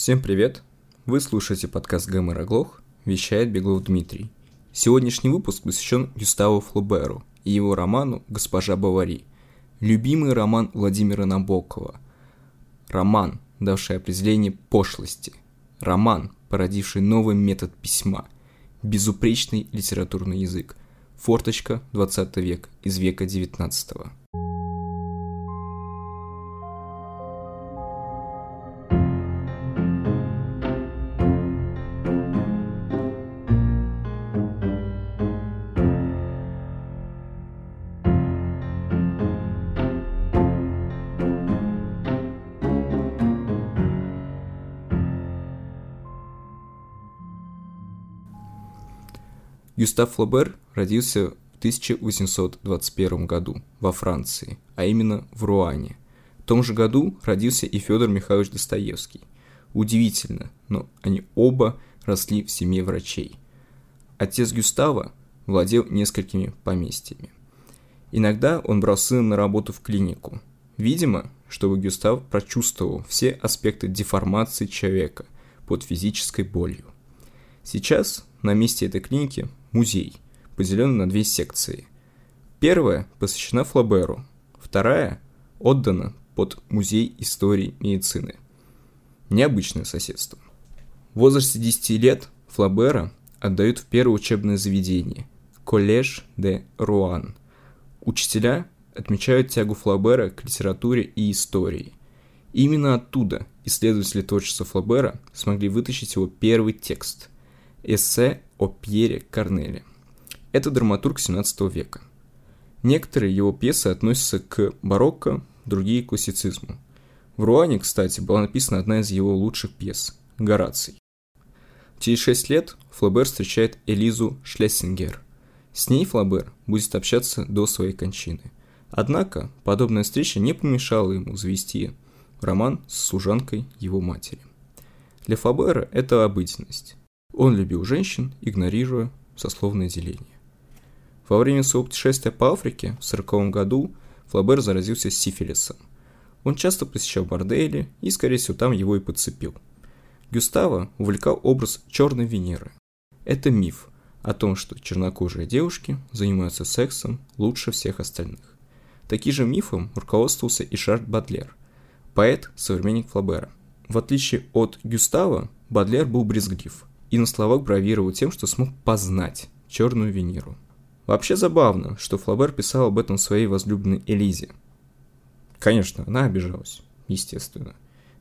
Всем привет! Вы слушаете подкаст «Гэмор Оглох», вещает Беглов Дмитрий. Сегодняшний выпуск посвящен Гюставу Флоберу и его роману «Госпожа Бавари», любимый роман Владимира Набокова. Роман, давший определение пошлости. Роман, породивший новый метод письма. Безупречный литературный язык. Форточка 20 век из века 19 -го. Гюстав Флобер родился в 1821 году во Франции, а именно в Руане. В том же году родился и Федор Михайлович Достоевский. Удивительно, но они оба росли в семье врачей. Отец Гюстава владел несколькими поместьями. Иногда он брал сына на работу в клинику. Видимо, чтобы Гюстав прочувствовал все аспекты деформации человека под физической болью. Сейчас на месте этой клиники музей, поделенный на две секции. Первая посвящена Флаберу, вторая отдана под Музей истории медицины. Необычное соседство. В возрасте 10 лет Флабера отдают в первое учебное заведение – Коллеж де Руан. Учителя отмечают тягу Флабера к литературе и истории. именно оттуда исследователи творчества Флабера смогли вытащить его первый текст – эссе о Пьере Корнеле. Это драматург 17 века. Некоторые его пьесы относятся к барокко, другие – к классицизму. В Руане, кстати, была написана одна из его лучших пьес – «Гораций». Через шесть лет Флабер встречает Элизу Шлессингер. С ней Флабер будет общаться до своей кончины. Однако, подобная встреча не помешала ему завести роман с служанкой его матери. Для Флабера это обыденность. Он любил женщин, игнорируя сословное деление. Во время своего путешествия по Африке в 1940 году Флабер заразился сифилисом. Он часто посещал бордели и, скорее всего, там его и подцепил. Гюстава увлекал образ черной Венеры. Это миф о том, что чернокожие девушки занимаются сексом лучше всех остальных. Таким же мифом руководствовался и Шарль Бадлер, поэт, современник Флабера. В отличие от Гюстава, Бадлер был брезглив – и на словах бравировал тем, что смог познать черную Венеру. Вообще забавно, что Флабер писал об этом своей возлюбленной Элизе. Конечно, она обижалась, естественно.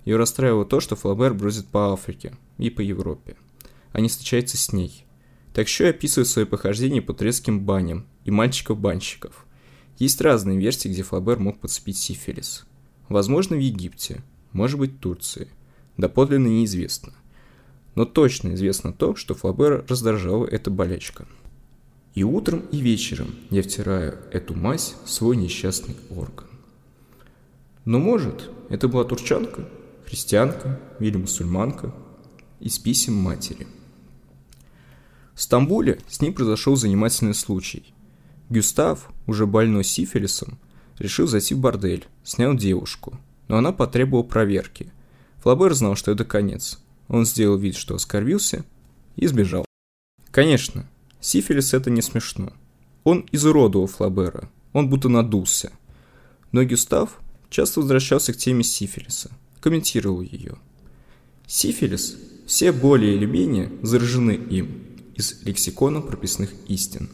Ее расстраивало то, что Флабер бродит по Африке и по Европе, а не встречается с ней. Так еще и описывает свои похождения по турецким баням и мальчиков-банщиков. Есть разные версии, где Флабер мог подцепить сифилис. Возможно, в Египте, может быть, Турции. Доподлинно неизвестно – но точно известно то, что Флабера раздражала эта болячка. И утром, и вечером я втираю эту мазь в свой несчастный орган. Но может, это была турчанка, христианка или мусульманка из писем матери. В Стамбуле с ним произошел занимательный случай. Гюстав, уже больной сифилисом, решил зайти в бордель, снял девушку, но она потребовала проверки. Флабер знал, что это конец, он сделал вид, что оскорбился, и сбежал. Конечно, сифилис это не смешно. Он изуродовал Флабера, он будто надулся. Но Гюстав часто возвращался к теме сифилиса, комментировал ее. Сифилис все более или менее заражены им из лексикона прописных истин.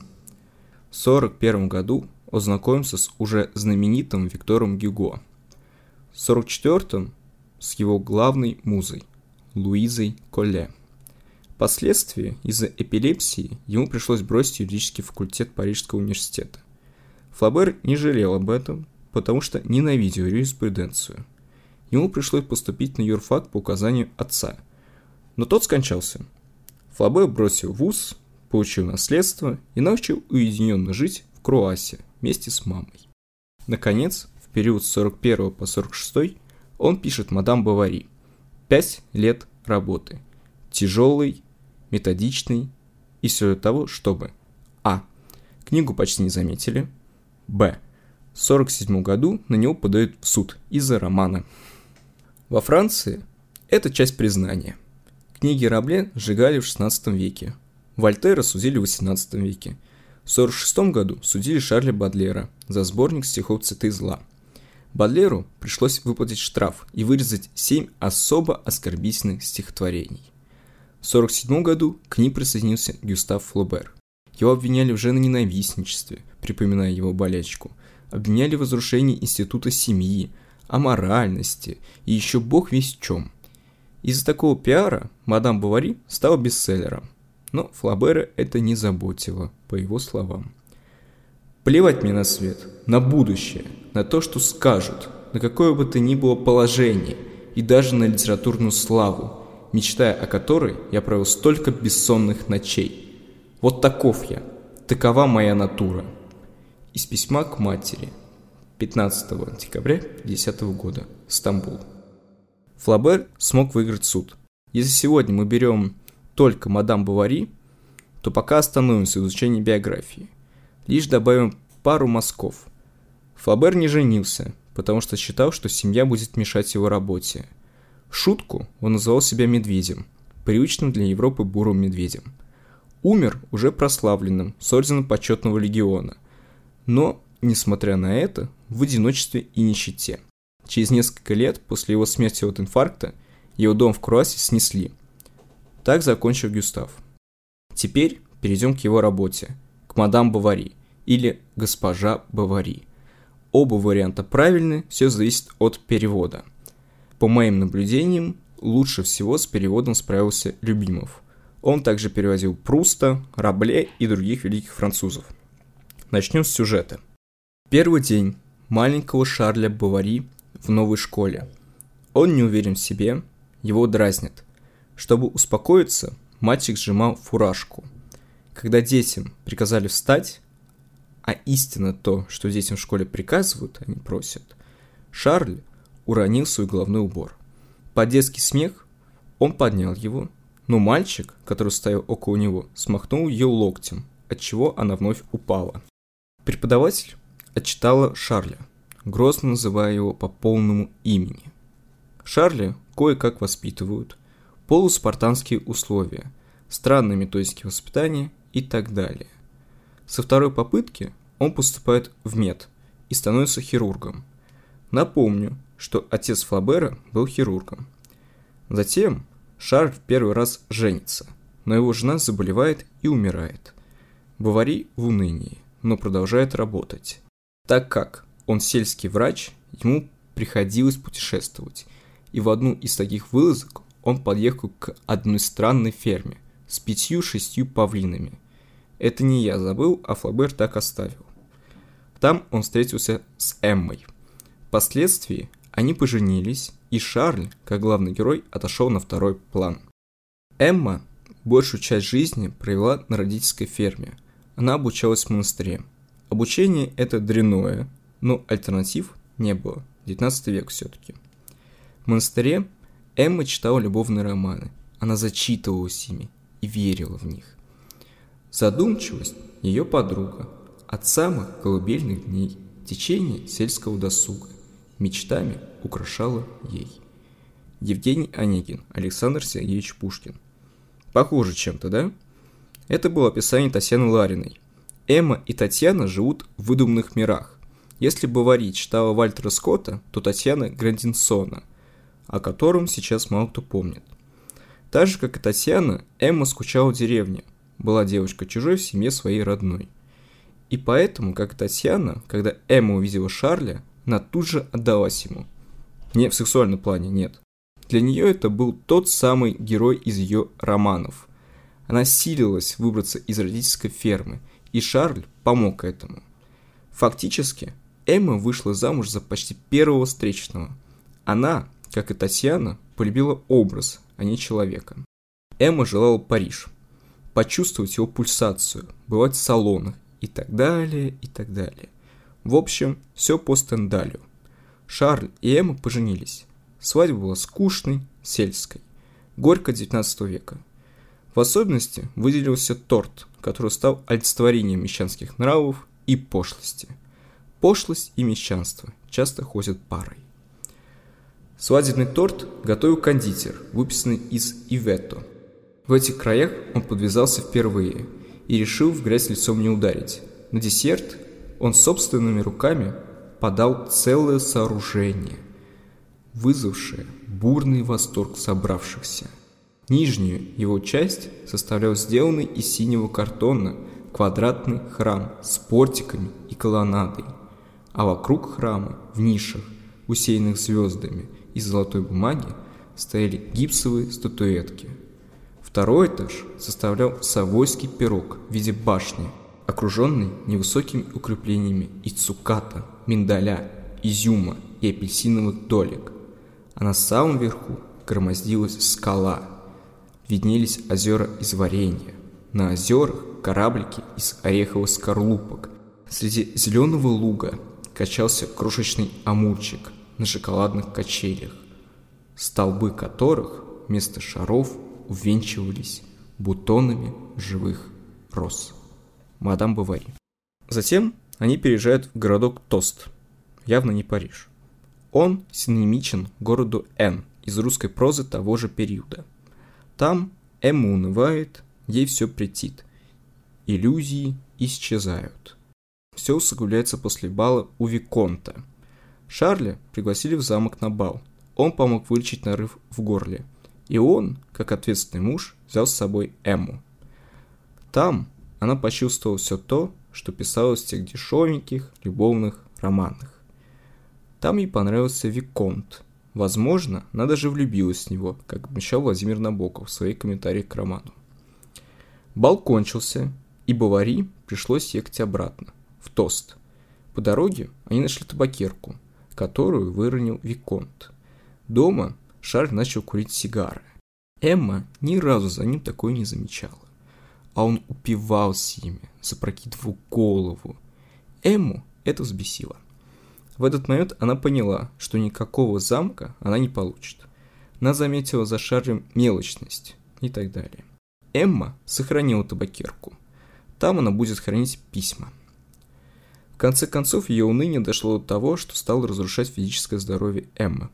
В 1941 году он знакомился с уже знаменитым Виктором Гюго. В 1944 с его главной музой – Луизой Колле. Впоследствии из-за эпилепсии ему пришлось бросить юридический факультет Парижского университета. Флабер не жалел об этом, потому что ненавидел юриспруденцию. Ему пришлось поступить на юрфак по указанию отца, но тот скончался. Флабер бросил вуз, получил наследство и начал уединенно жить в Круасе вместе с мамой. Наконец, в период с 41 по 46 он пишет «Мадам Бавари», Пять лет работы. Тяжелый, методичный и все для того, чтобы А. Книгу почти не заметили. Б. В 1947 году на него подают в суд из-за романа. Во Франции Это часть признания. Книги Рабле сжигали в 16 веке. Вольтера судили в 18 веке. В 46 году судили Шарля Бадлера за сборник стихов «Цветы зла». Бадлеру пришлось выплатить штраф и вырезать семь особо оскорбительных стихотворений. В 1947 году к ним присоединился Гюстав Флобер. Его обвиняли в женоненавистничестве, припоминая его болячку, обвиняли в разрушении института семьи, аморальности и еще бог весь чем. Из-за такого пиара мадам Бавари стала бестселлером, но Флабера это не заботило, по его словам. Плевать мне на свет, на будущее, на то, что скажут, на какое бы то ни было положение и даже на литературную славу, мечтая о которой я провел столько бессонных ночей. Вот таков я, такова моя натура. Из письма к матери. 15 декабря 1950 года. Стамбул. Флабер смог выиграть суд. Если сегодня мы берем только мадам Бавари, то пока остановимся в изучении биографии. Лишь добавим пару мазков. Флабер не женился, потому что считал, что семья будет мешать его работе. Шутку он называл себя медведем, привычным для Европы бурым медведем. Умер уже прославленным, с орденом почетного легиона. Но, несмотря на это, в одиночестве и нищете. Через несколько лет после его смерти от инфаркта его дом в Круасе снесли. Так закончил Гюстав. Теперь перейдем к его работе, к мадам Бавари или госпожа Бавари. Оба варианта правильны, все зависит от перевода. По моим наблюдениям, лучше всего с переводом справился Любимов. Он также переводил Пруста, Рабле и других великих французов. Начнем с сюжета. Первый день маленького Шарля Бавари в новой школе. Он не уверен в себе, его дразнят. Чтобы успокоиться, мальчик сжимал фуражку. Когда детям приказали встать, а истинно то, что детям в школе приказывают, они просят, Шарль уронил свой головной убор. Под детский смех он поднял его, но мальчик, который стоял около него, смахнул ее локтем, отчего она вновь упала. Преподаватель отчитала Шарля, грозно называя его по полному имени. Шарля кое-как воспитывают, полуспартанские условия, странные методики воспитания и так далее. Со второй попытки он поступает в мед и становится хирургом. Напомню, что отец Флабера был хирургом. Затем Шарль в первый раз женится, но его жена заболевает и умирает. Бавари в унынии, но продолжает работать. Так как он сельский врач, ему приходилось путешествовать, и в одну из таких вылазок он подъехал к одной странной ферме с пятью-шестью павлинами. Это не я забыл, а Флабер так оставил. Там он встретился с Эммой. Впоследствии они поженились, и Шарль, как главный герой, отошел на второй план. Эмма большую часть жизни провела на родительской ферме. Она обучалась в монастыре. Обучение это дрянное, но альтернатив не было. 19 век все-таки. В монастыре Эмма читала любовные романы. Она зачитывалась ими и верила в них. Задумчивость – ее подруга. От самых колыбельных дней течение сельского досуга мечтами украшала ей. Евгений Онегин, Александр Сергеевич Пушкин. Похоже чем-то, да? Это было описание Татьяны Лариной. Эмма и Татьяна живут в выдуманных мирах. Если Бавари читала Вальтера Скотта, то Татьяна Грандинсона, о котором сейчас мало кто помнит. Так же, как и Татьяна, Эмма скучала в деревне – была девочка чужой в семье своей родной. И поэтому, как Татьяна, когда Эмма увидела Шарля, она тут же отдалась ему. Не в сексуальном плане, нет. Для нее это был тот самый герой из ее романов. Она силилась выбраться из родительской фермы, и Шарль помог этому. Фактически, Эмма вышла замуж за почти первого встречного. Она, как и Татьяна, полюбила образ, а не человека. Эмма желала Париж – почувствовать его пульсацию, бывать в салонах и так далее, и так далее. В общем, все по Стендалю. Шарль и Эмма поженились. Свадьба была скучной, сельской. Горько 19 века. В особенности выделился торт, который стал олицетворением мещанских нравов и пошлости. Пошлость и мещанство часто ходят парой. Свадебный торт готовил кондитер, выписанный из Иветто. В этих краях он подвязался впервые и решил в грязь лицом не ударить. На десерт он собственными руками подал целое сооружение, вызвавшее бурный восторг собравшихся. Нижнюю его часть составлял сделанный из синего картона квадратный храм с портиками и колоннадой, а вокруг храма, в нишах, усеянных звездами из золотой бумаги, стояли гипсовые статуэтки. Второй этаж составлял Савойский пирог в виде башни, окруженный невысокими укреплениями из цуката, миндаля, изюма и апельсиновых долек. А на самом верху громоздилась скала. Виднелись озера из варенья. На озерах кораблики из ореховых скорлупок. Среди зеленого луга качался крошечный амурчик на шоколадных качелях, столбы которых вместо шаров увенчивались бутонами живых роз. Мадам Бавари. Затем они переезжают в городок Тост, явно не Париж. Он синонимичен городу Н из русской прозы того же периода. Там Эмма унывает, ей все претит. Иллюзии исчезают. Все усугубляется после бала у Виконта. Шарля пригласили в замок на бал. Он помог вылечить нарыв в горле. И он, как ответственный муж, взял с собой Эмму. Там она почувствовала все то, что писалось в тех дешевеньких любовных романах. Там ей понравился Виконт. Возможно, она даже влюбилась в него, как обещал Владимир Набоков в своих комментариях к роману. Бал кончился, и Бавари пришлось ехать обратно, в Тост. По дороге они нашли табакерку, которую выронил Виконт. Дома Шарль начал курить сигары. Эмма ни разу за ним такое не замечала. А он упивался ими, запрокидывал голову. Эмму это взбесило. В этот момент она поняла, что никакого замка она не получит. Она заметила за Шарлем мелочность и так далее. Эмма сохранила табакерку. Там она будет хранить письма. В конце концов, ее уныние дошло до того, что стало разрушать физическое здоровье Эммы.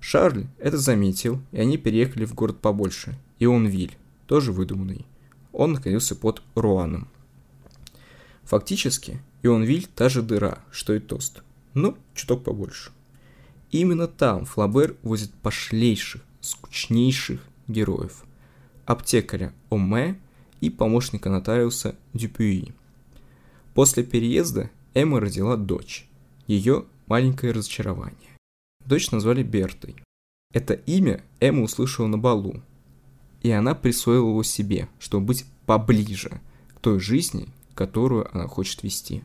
Шарль это заметил, и они переехали в город побольше, Ионвиль, тоже выдуманный. Он находился под Руаном. Фактически, Ионвиль та же дыра, что и Тост, но чуток побольше. Именно там Флабер возит пошлейших, скучнейших героев. Аптекаря Оме и помощника нотариуса Дюпюи. После переезда Эмма родила дочь, ее маленькое разочарование. Дочь назвали Бертой. Это имя Эмма услышала на балу, и она присвоила его себе, чтобы быть поближе к той жизни, которую она хочет вести.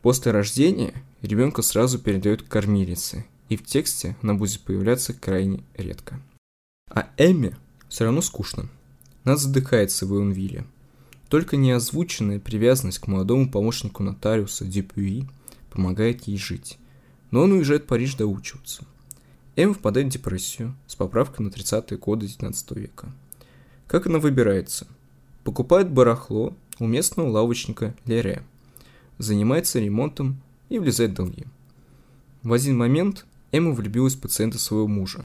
После рождения ребенка сразу передают кормилице, и в тексте она будет появляться крайне редко. А Эмме все равно скучно. Она задыхается в Ионвилле. Только неозвученная привязанность к молодому помощнику нотариуса Дюпюи помогает ей жить. Но он уезжает в Париж доучиваться. М впадает в депрессию с поправкой на 30-е годы 19 века. Как она выбирается? Покупает барахло у местного лавочника Лере, занимается ремонтом и влезает в долги. В один момент Эмма влюбилась в пациента своего мужа.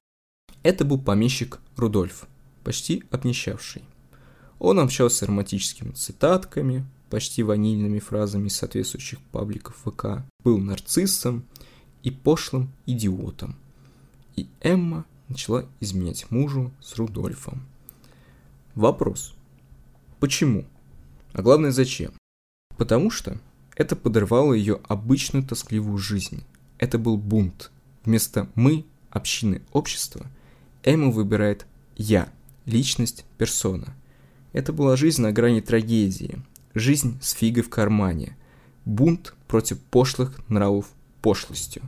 Это был помещик Рудольф, почти обнищавший. Он общался романтическими цитатками, почти ванильными фразами соответствующих пабликов ВК, был нарциссом и пошлым идиотом. И Эмма начала изменять мужу с Рудольфом. Вопрос. Почему? А главное, зачем? Потому что это подорвало ее обычную тоскливую жизнь. Это был бунт. Вместо «мы», общины, общества, Эмма выбирает «я», личность, персона – это была жизнь на грани трагедии, жизнь с фигой в кармане, бунт против пошлых нравов пошлостью.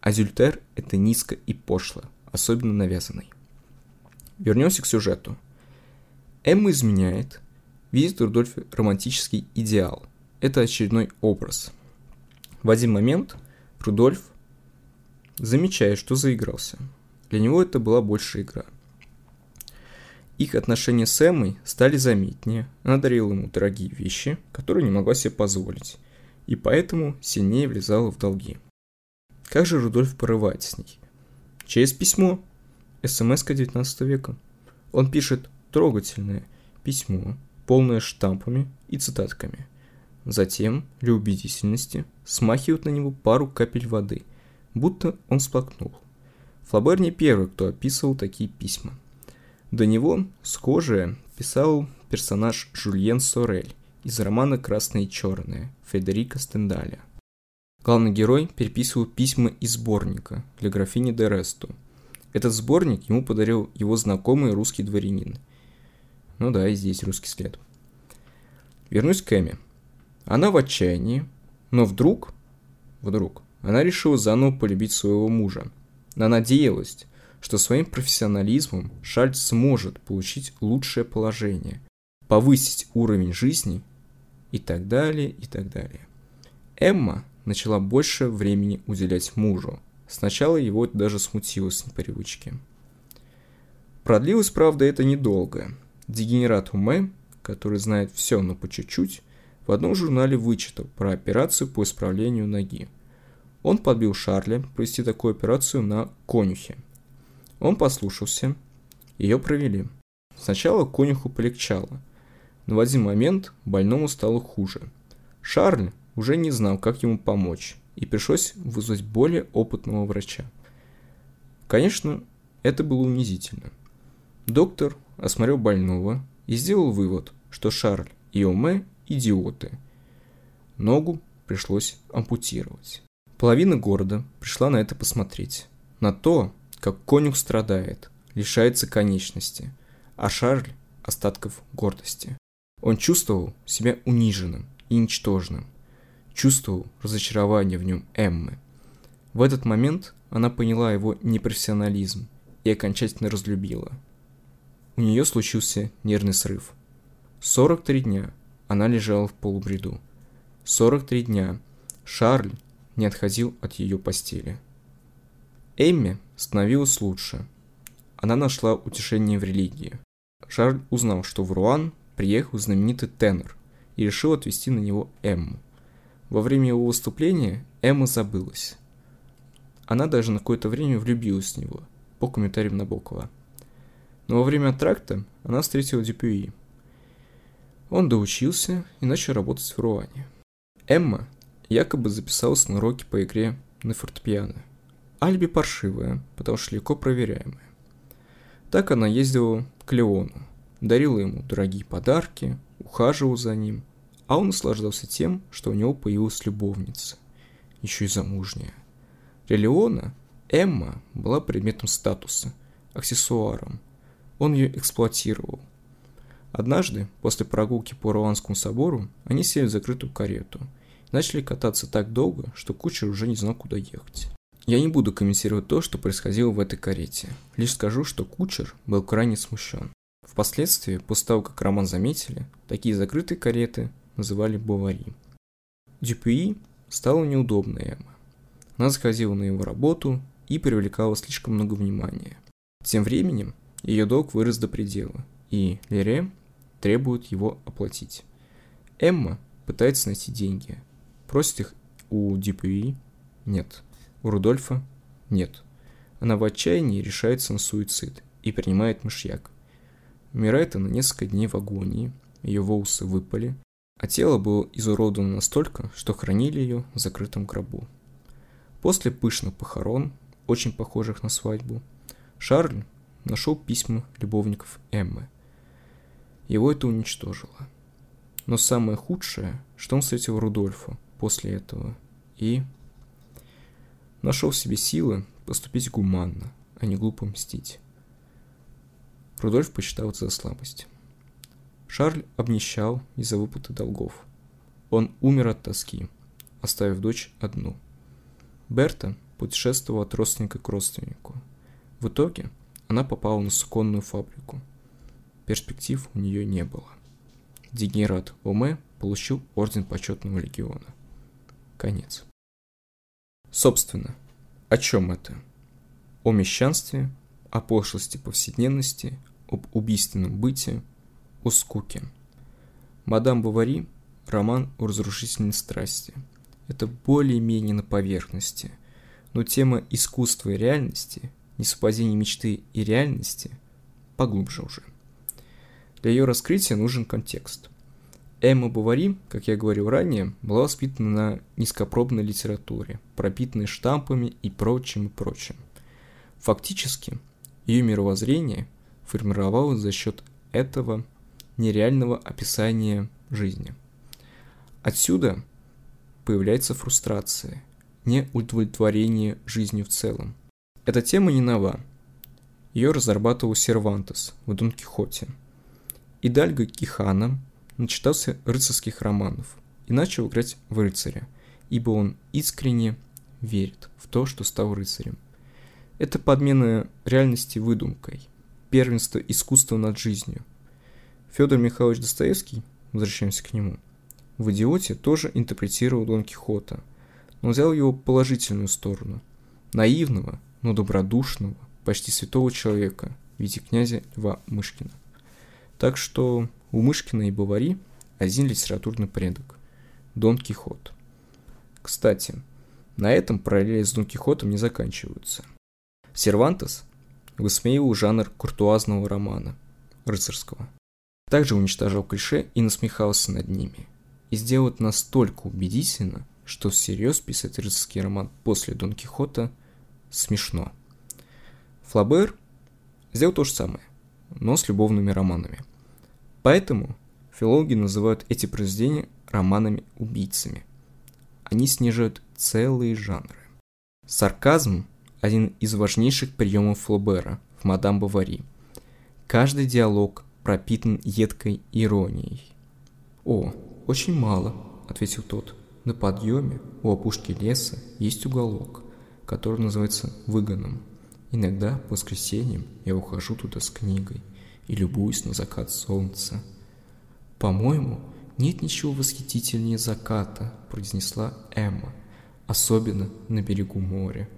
Азюльтер – это низко и пошло, особенно навязанный. Вернемся к сюжету. Эмма изменяет, видит в Рудольфе романтический идеал. Это очередной образ. В один момент Рудольф замечает, что заигрался. Для него это была больше игра. Их отношения с Эммой стали заметнее, она дарила ему дорогие вещи, которые не могла себе позволить, и поэтому сильнее влезала в долги. Как же Рудольф порывает с ней? Через письмо. СМС-ка 19 века. Он пишет трогательное письмо, полное штампами и цитатками. Затем, для убедительности, смахивают на него пару капель воды, будто он сплакнул. Флабер не первый, кто описывал такие письма. До него схожее писал персонаж Жульен Сорель из романа «Красное и черное» Федерико Стендаля. Главный герой переписывал письма из сборника для графини де Ресту. Этот сборник ему подарил его знакомый русский дворянин. Ну да, и здесь русский след. Вернусь к Эми. Она в отчаянии, но вдруг, вдруг, она решила заново полюбить своего мужа. Она надеялась, что своим профессионализмом Шальц сможет получить лучшее положение, повысить уровень жизни и так далее, и так далее. Эмма начала больше времени уделять мужу. Сначала его даже смутило с непривычки. Продлилось, правда, это недолго. Дегенерат Уме, который знает все, но по чуть-чуть, в одном журнале вычитал про операцию по исправлению ноги. Он подбил Шарля провести такую операцию на конюхе. Он послушался, ее провели. Сначала конюху полегчало, но в один момент больному стало хуже. Шарль уже не знал, как ему помочь, и пришлось вызвать более опытного врача. Конечно, это было унизительно. Доктор осмотрел больного и сделал вывод, что Шарль и Оме – идиоты. Ногу пришлось ампутировать. Половина города пришла на это посмотреть. На то, как конюх страдает, лишается конечности, а Шарль – остатков гордости. Он чувствовал себя униженным и ничтожным чувствовал разочарование в нем Эммы. В этот момент она поняла его непрофессионализм и окончательно разлюбила. У нее случился нервный срыв. 43 дня она лежала в полубреду. 43 дня Шарль не отходил от ее постели. Эмме становилось лучше. Она нашла утешение в религии. Шарль узнал, что в Руан приехал знаменитый тенор и решил отвезти на него Эмму. Во время его выступления Эмма забылась. Она даже на какое-то время влюбилась в него, по комментариям Набокова. Но во время тракта она встретила Дюпюи. Он доучился и начал работать в Руане. Эмма якобы записалась на уроки по игре на фортепиано. Альби паршивая, потому что легко проверяемая. Так она ездила к Леону, дарила ему дорогие подарки, ухаживала за ним – а он наслаждался тем, что у него появилась любовница, еще и замужняя. Для Леона Эмма была предметом статуса, аксессуаром. Он ее эксплуатировал. Однажды, после прогулки по Руанскому собору, они сели в закрытую карету и начали кататься так долго, что кучер уже не знал, куда ехать. Я не буду комментировать то, что происходило в этой карете, лишь скажу, что кучер был крайне смущен. Впоследствии, после того, как Роман заметили, такие закрытые кареты называли Бовари. Дюпюи стала неудобной Эмма. Она заходила на его работу и привлекала слишком много внимания. Тем временем ее долг вырос до предела, и Лере требует его оплатить. Эмма пытается найти деньги, просит их у Дюпюи – нет, у Рудольфа – нет. Она в отчаянии решается на суицид и принимает мышьяк. Умирает она несколько дней в агонии, ее волосы выпали, а тело было изуродовано настолько, что хранили ее в закрытом гробу. После пышных похорон, очень похожих на свадьбу, Шарль нашел письма любовников Эммы. Его это уничтожило. Но самое худшее, что он встретил Рудольфа после этого и нашел в себе силы поступить гуманно, а не глупо мстить. Рудольф посчитал это за слабость. Шарль обнищал из-за выплаты долгов. Он умер от тоски, оставив дочь одну. Берта путешествовала от родственника к родственнику. В итоге она попала на суконную фабрику. Перспектив у нее не было. Дегенерат Оме получил орден почетного легиона. Конец. Собственно, о чем это? О мещанстве, о пошлости повседневности, об убийственном быте – о скуке. Мадам Бавари – роман о разрушительной страсти. Это более-менее на поверхности, но тема искусства и реальности несовпадение мечты и реальности поглубже уже. Для ее раскрытия нужен контекст. Эмма Бавари, как я говорил ранее, была воспитана на низкопробной литературе, пропитанной штампами и прочим и прочим. Фактически, ее мировоззрение формировалось за счет этого нереального описания жизни. Отсюда появляется фрустрация, неудовлетворение жизнью в целом. Эта тема не нова. Ее разрабатывал Сервантес в Дон Кихоте. Идальго Кихана начитался рыцарских романов и начал играть в рыцаря, ибо он искренне верит в то, что стал рыцарем. Это подмена реальности выдумкой, первенство искусства над жизнью. Федор Михайлович Достоевский, возвращаемся к нему, в «Идиоте» тоже интерпретировал Дон Кихота, но взял его положительную сторону, наивного, но добродушного, почти святого человека в виде князя Льва Мышкина. Так что у Мышкина и Бавари один литературный предок – Дон Кихот. Кстати, на этом параллели с Дон Кихотом не заканчиваются. Сервантес высмеивал жанр куртуазного романа, рыцарского. Также уничтожал клише и насмехался над ними. И сделал это настолько убедительно, что всерьез писать рыцарский роман после Дон Кихота смешно. Флабер сделал то же самое, но с любовными романами – Поэтому филологи называют эти произведения романами-убийцами. Они снижают целые жанры. Сарказм – один из важнейших приемов Флобера в «Мадам Бавари». Каждый диалог пропитан едкой иронией. «О, очень мало», – ответил тот. «На подъеме у опушки леса есть уголок, который называется выгоном. Иногда по воскресеньям я ухожу туда с книгой – и любуюсь на закат солнца. «По-моему, нет ничего восхитительнее заката», — произнесла Эмма, «особенно на берегу моря».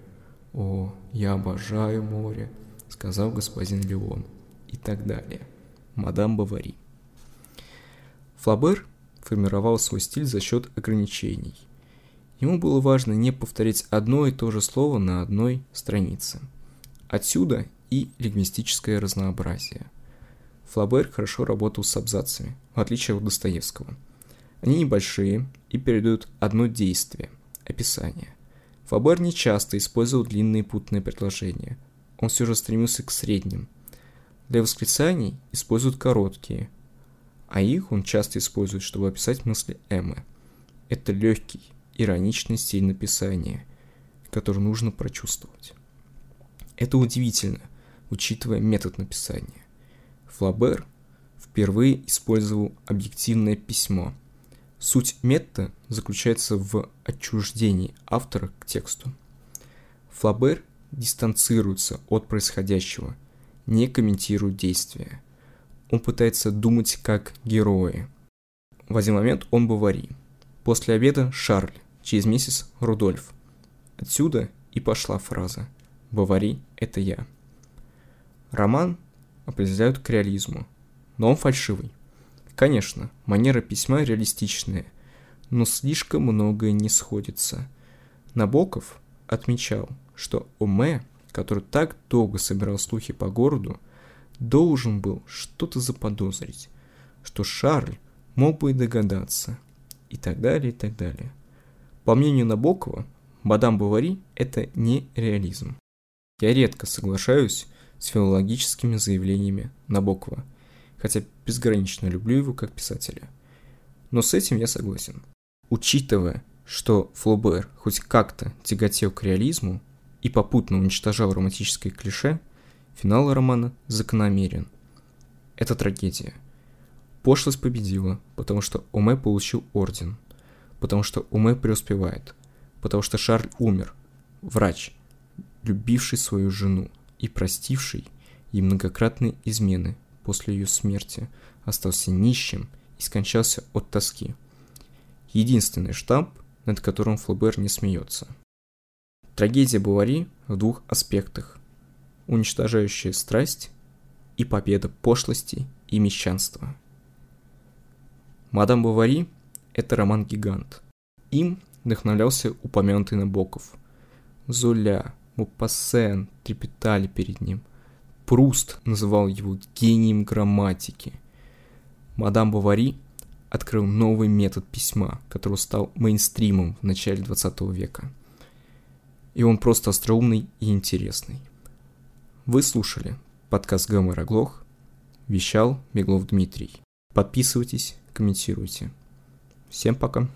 «О, я обожаю море», — сказал господин Леон, и так далее. Мадам Бавари. Флабер формировал свой стиль за счет ограничений. Ему было важно не повторять одно и то же слово на одной странице. Отсюда и лингвистическое разнообразие – Флабер хорошо работал с абзацами, в отличие от Достоевского. Они небольшие и передают одно действие – описание. Флабер не часто использовал длинные путные предложения. Он все же стремился к средним. Для восклицаний используют короткие, а их он часто использует, чтобы описать мысли Эммы. Это легкий, ироничный стиль написания, который нужно прочувствовать. Это удивительно, учитывая метод написания. Флабер впервые использовал объективное письмо. Суть метода заключается в отчуждении автора к тексту. Флабер дистанцируется от происходящего, не комментирует действия. Он пытается думать как герои. В один момент он Бавари. После обеда Шарль, через месяц Рудольф. Отсюда и пошла фраза «Бавари – это я». Роман определяют к реализму, но он фальшивый. Конечно, манера письма реалистичная, но слишком многое не сходится. Набоков отмечал, что Оме, который так долго собирал слухи по городу, должен был что-то заподозрить, что Шарль мог бы и догадаться, и так далее, и так далее. По мнению Набокова, мадам Бавари – это не реализм. Я редко соглашаюсь с филологическими заявлениями Набокова, хотя безгранично люблю его как писателя. Но с этим я согласен. Учитывая, что Флобер хоть как-то тяготел к реализму и попутно уничтожал романтическое клише, финал романа закономерен. Это трагедия. Пошлость победила, потому что Оме получил орден, потому что Оме преуспевает, потому что Шарль умер, врач, любивший свою жену, и простивший ей многократные измены после ее смерти, остался нищим и скончался от тоски. Единственный штамп, над которым Флобер не смеется. Трагедия Бавари в двух аспектах. Уничтожающая страсть и победа пошлости и мещанства. «Мадам Бавари» — это роман-гигант. Им вдохновлялся упомянутый Набоков. Золя, Мопассен трепетали перед ним. Пруст называл его гением грамматики. Мадам Бавари открыл новый метод письма, который стал мейнстримом в начале 20 века. И он просто остроумный и интересный. Вы слушали подкаст Гомер Оглох. Вещал Беглов Дмитрий. Подписывайтесь, комментируйте. Всем пока.